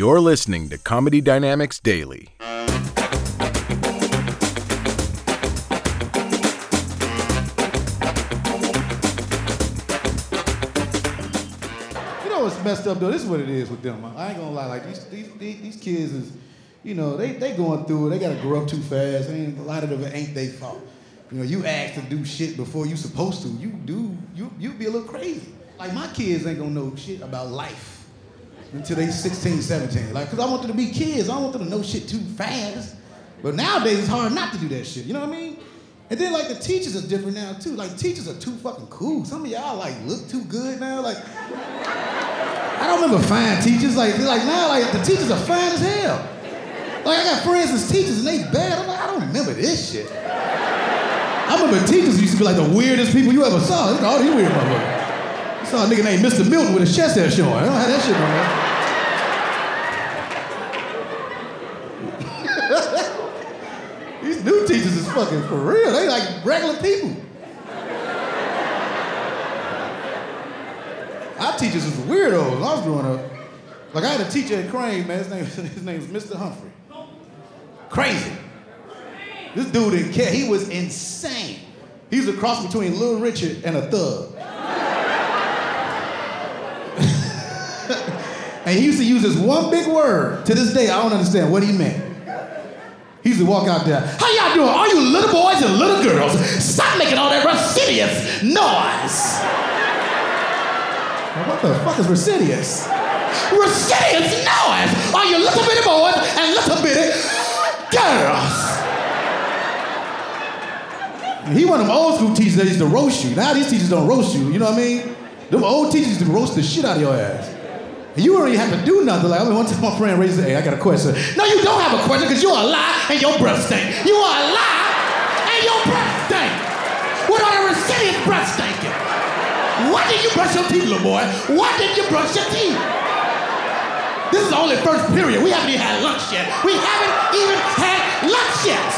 You're listening to Comedy Dynamics Daily. You know what's messed up though? This is what it is with them. I ain't gonna lie. Like these these these, kids is, you know, they they going through it. They gotta grow up too fast. Ain't a lot of it ain't they fault. You know, you ask to do shit before you supposed to. You do. You you be a little crazy. Like my kids ain't gonna know shit about life until they 16, 17. Like, cause I want them to be kids. I don't want them to know shit too fast. But nowadays it's hard not to do that shit. You know what I mean? And then like the teachers are different now too. Like teachers are too fucking cool. Some of y'all like look too good now. Like I don't remember fine teachers. Like like now like the teachers are fine as hell. Like I got friends as teachers and they bad. I'm like I don't remember this shit. I remember teachers used to be like the weirdest people you ever saw. Look at these weird motherfuckers. Saw a nigga named Mr. Milton with his chest hair showing. I don't have that shit no more. These new teachers is fucking for real. They like regular people. Our teachers was weirdos I was growing up. Like I had a teacher at Crane, man. His name, his name was Mr. Humphrey. Crazy. This dude didn't care. He was insane. He was a cross between Little Richard and a thug. And he used to use this one big word. To this day, I don't understand what he meant. He used to walk out there. How y'all doing? All you little boys and little girls, stop making all that recidious noise. Now, what the fuck is recidious? Recidious noise. All you little bitty boys and little bitty girls. He one of them old school teachers that used to roast you. Now these teachers don't roast you, you know what I mean? Them old teachers used to roast the shit out of your ass. You don't even have to do nothing. Like, I mean, one time my friend raised the, hey, I got a question. No, you don't have a question because you're a lie and your breath stink. You are a lie and your breath stink. What are the recidious breath stinking? Why did you brush your teeth, little boy? Why did you brush your teeth? This is only first period. We haven't even had lunch yet. We haven't even had lunch yet.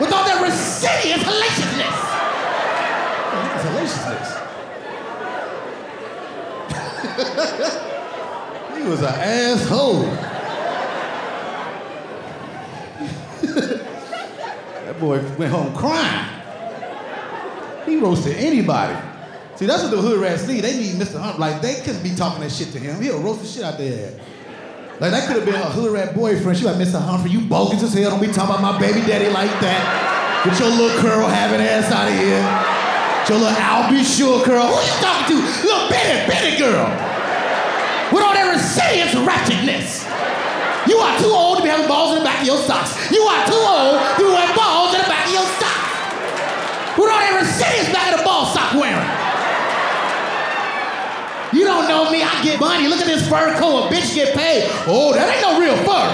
With all that recidious hellaciousness. He was an asshole. that boy went home crying. He roasted anybody. See, that's what the hood rats need. They need Mr. Hunt. Like, they couldn't be talking that shit to him. He'll roast the shit out their ass. Like, that could have been a hood rat boyfriend. She like, Mr. Humphrey, you bogus as hell. Don't be talking about my baby daddy like that. Get your little curl having ass out of here. Your little Albie Sure girl. Who you talking to? Little bitty, bitty girl. With all that recidious ratchetness. You are too old to be having balls in the back of your socks. You are too old to wear balls in the back of your socks. With all that recidious back of the ball sock wearing. You don't know me, I get money. Look at this fur coat, a bitch get paid. Oh, that ain't no real fur.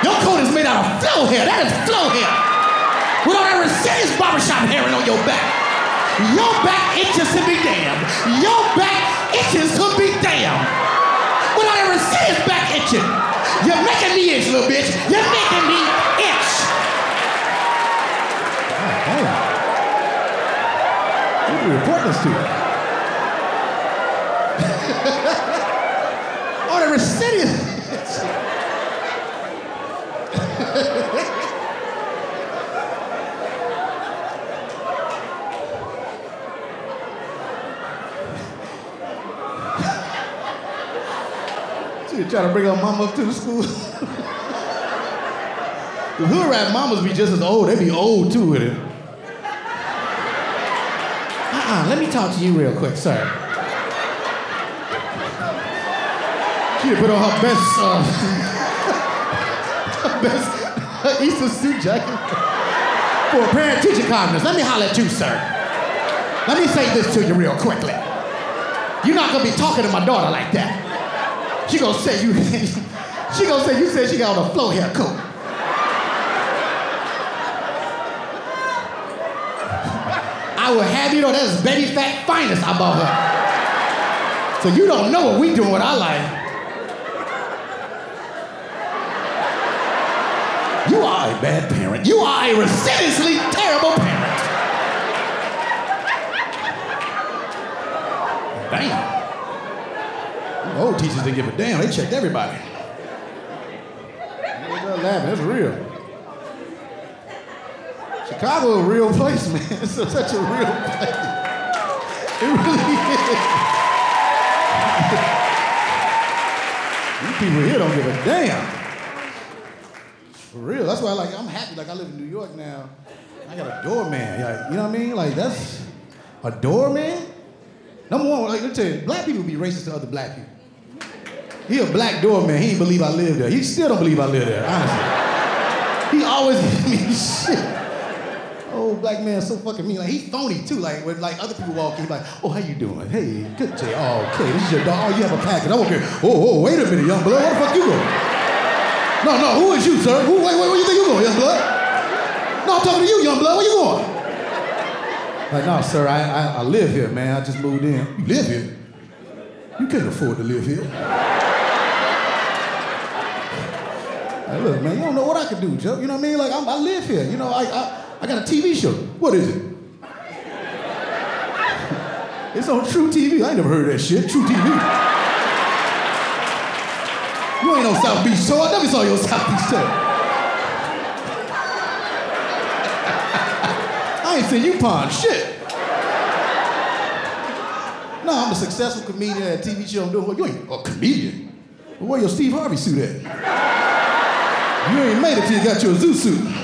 Your coat is made out of flow hair. That is flow hair. With all that recidious barbershop hair on your back. Your back itches to be damned. Your back itches to be damned. With all that recidious back itching. You're making me itch, little bitch. You're making me itch. God damn. Who do we report this to? oh, the recidious. She trying to bring her mama up to the school. the hood rat mamas be just as old. They be old too with it. Uh-uh, let me talk to you real quick, sir. She put on her best, uh, her best Easter suit jacket for a parent teacher conference. Let me holler at you, sir. Let me say this to you real quickly. You're not gonna be talking to my daughter like that. She gonna say you, she gonna say you said she got on a flow hair coat. I will have you know that is Baby Phat finest I bought her. So you don't know what we doing with our life. You are a bad parent. You are a recidiously terrible parent. Damn. Old teachers didn't give a damn. They checked everybody. They're laughing. That's real. Chicago a real place, man. It's such a real place. It really is. These people here don't give a damn. For real. That's why like I'm happy. Like I live in New York now. I got a doorman. Like, you know what I mean? Like that's a doorman. Number one, like let me tell you, black people be racist to other black people. He a black doorman. He believe I live there. He still don't believe I live there, honestly. He always give me shit. Oh, black man, so fucking mean. Like he phony too. Like when like other people walk in, like, oh, how you doing? Hey, good day. Oh, okay, this is your dog. Oh, you have a package. I'm okay. Oh, oh, wait a minute, young blood. Where the fuck you going? No, no, who is you, sir? Who, wait, wait, where you think you going, young blood? No, I'm talking to you, young blood. Where you going? Like, no, sir, I, I, I live here, man. I just moved in. You live here? You can't afford to live here. Hey, look, man, you don't know what I can do, Joe. You know what I mean? Like, I'm, I live here. You know, I, I, I got a TV show. What is it? it's on truTV. I ain't never heard that shit. truTV. You ain't on South Beach show. I never saw your South Beach show. I ain't seen you pawn shit. No, I'm a successful comedian at a TV show. I'm doing what? You ain't a comedian. Where your Steve Harvey suit at? You ain't made it till you got your zoot suit.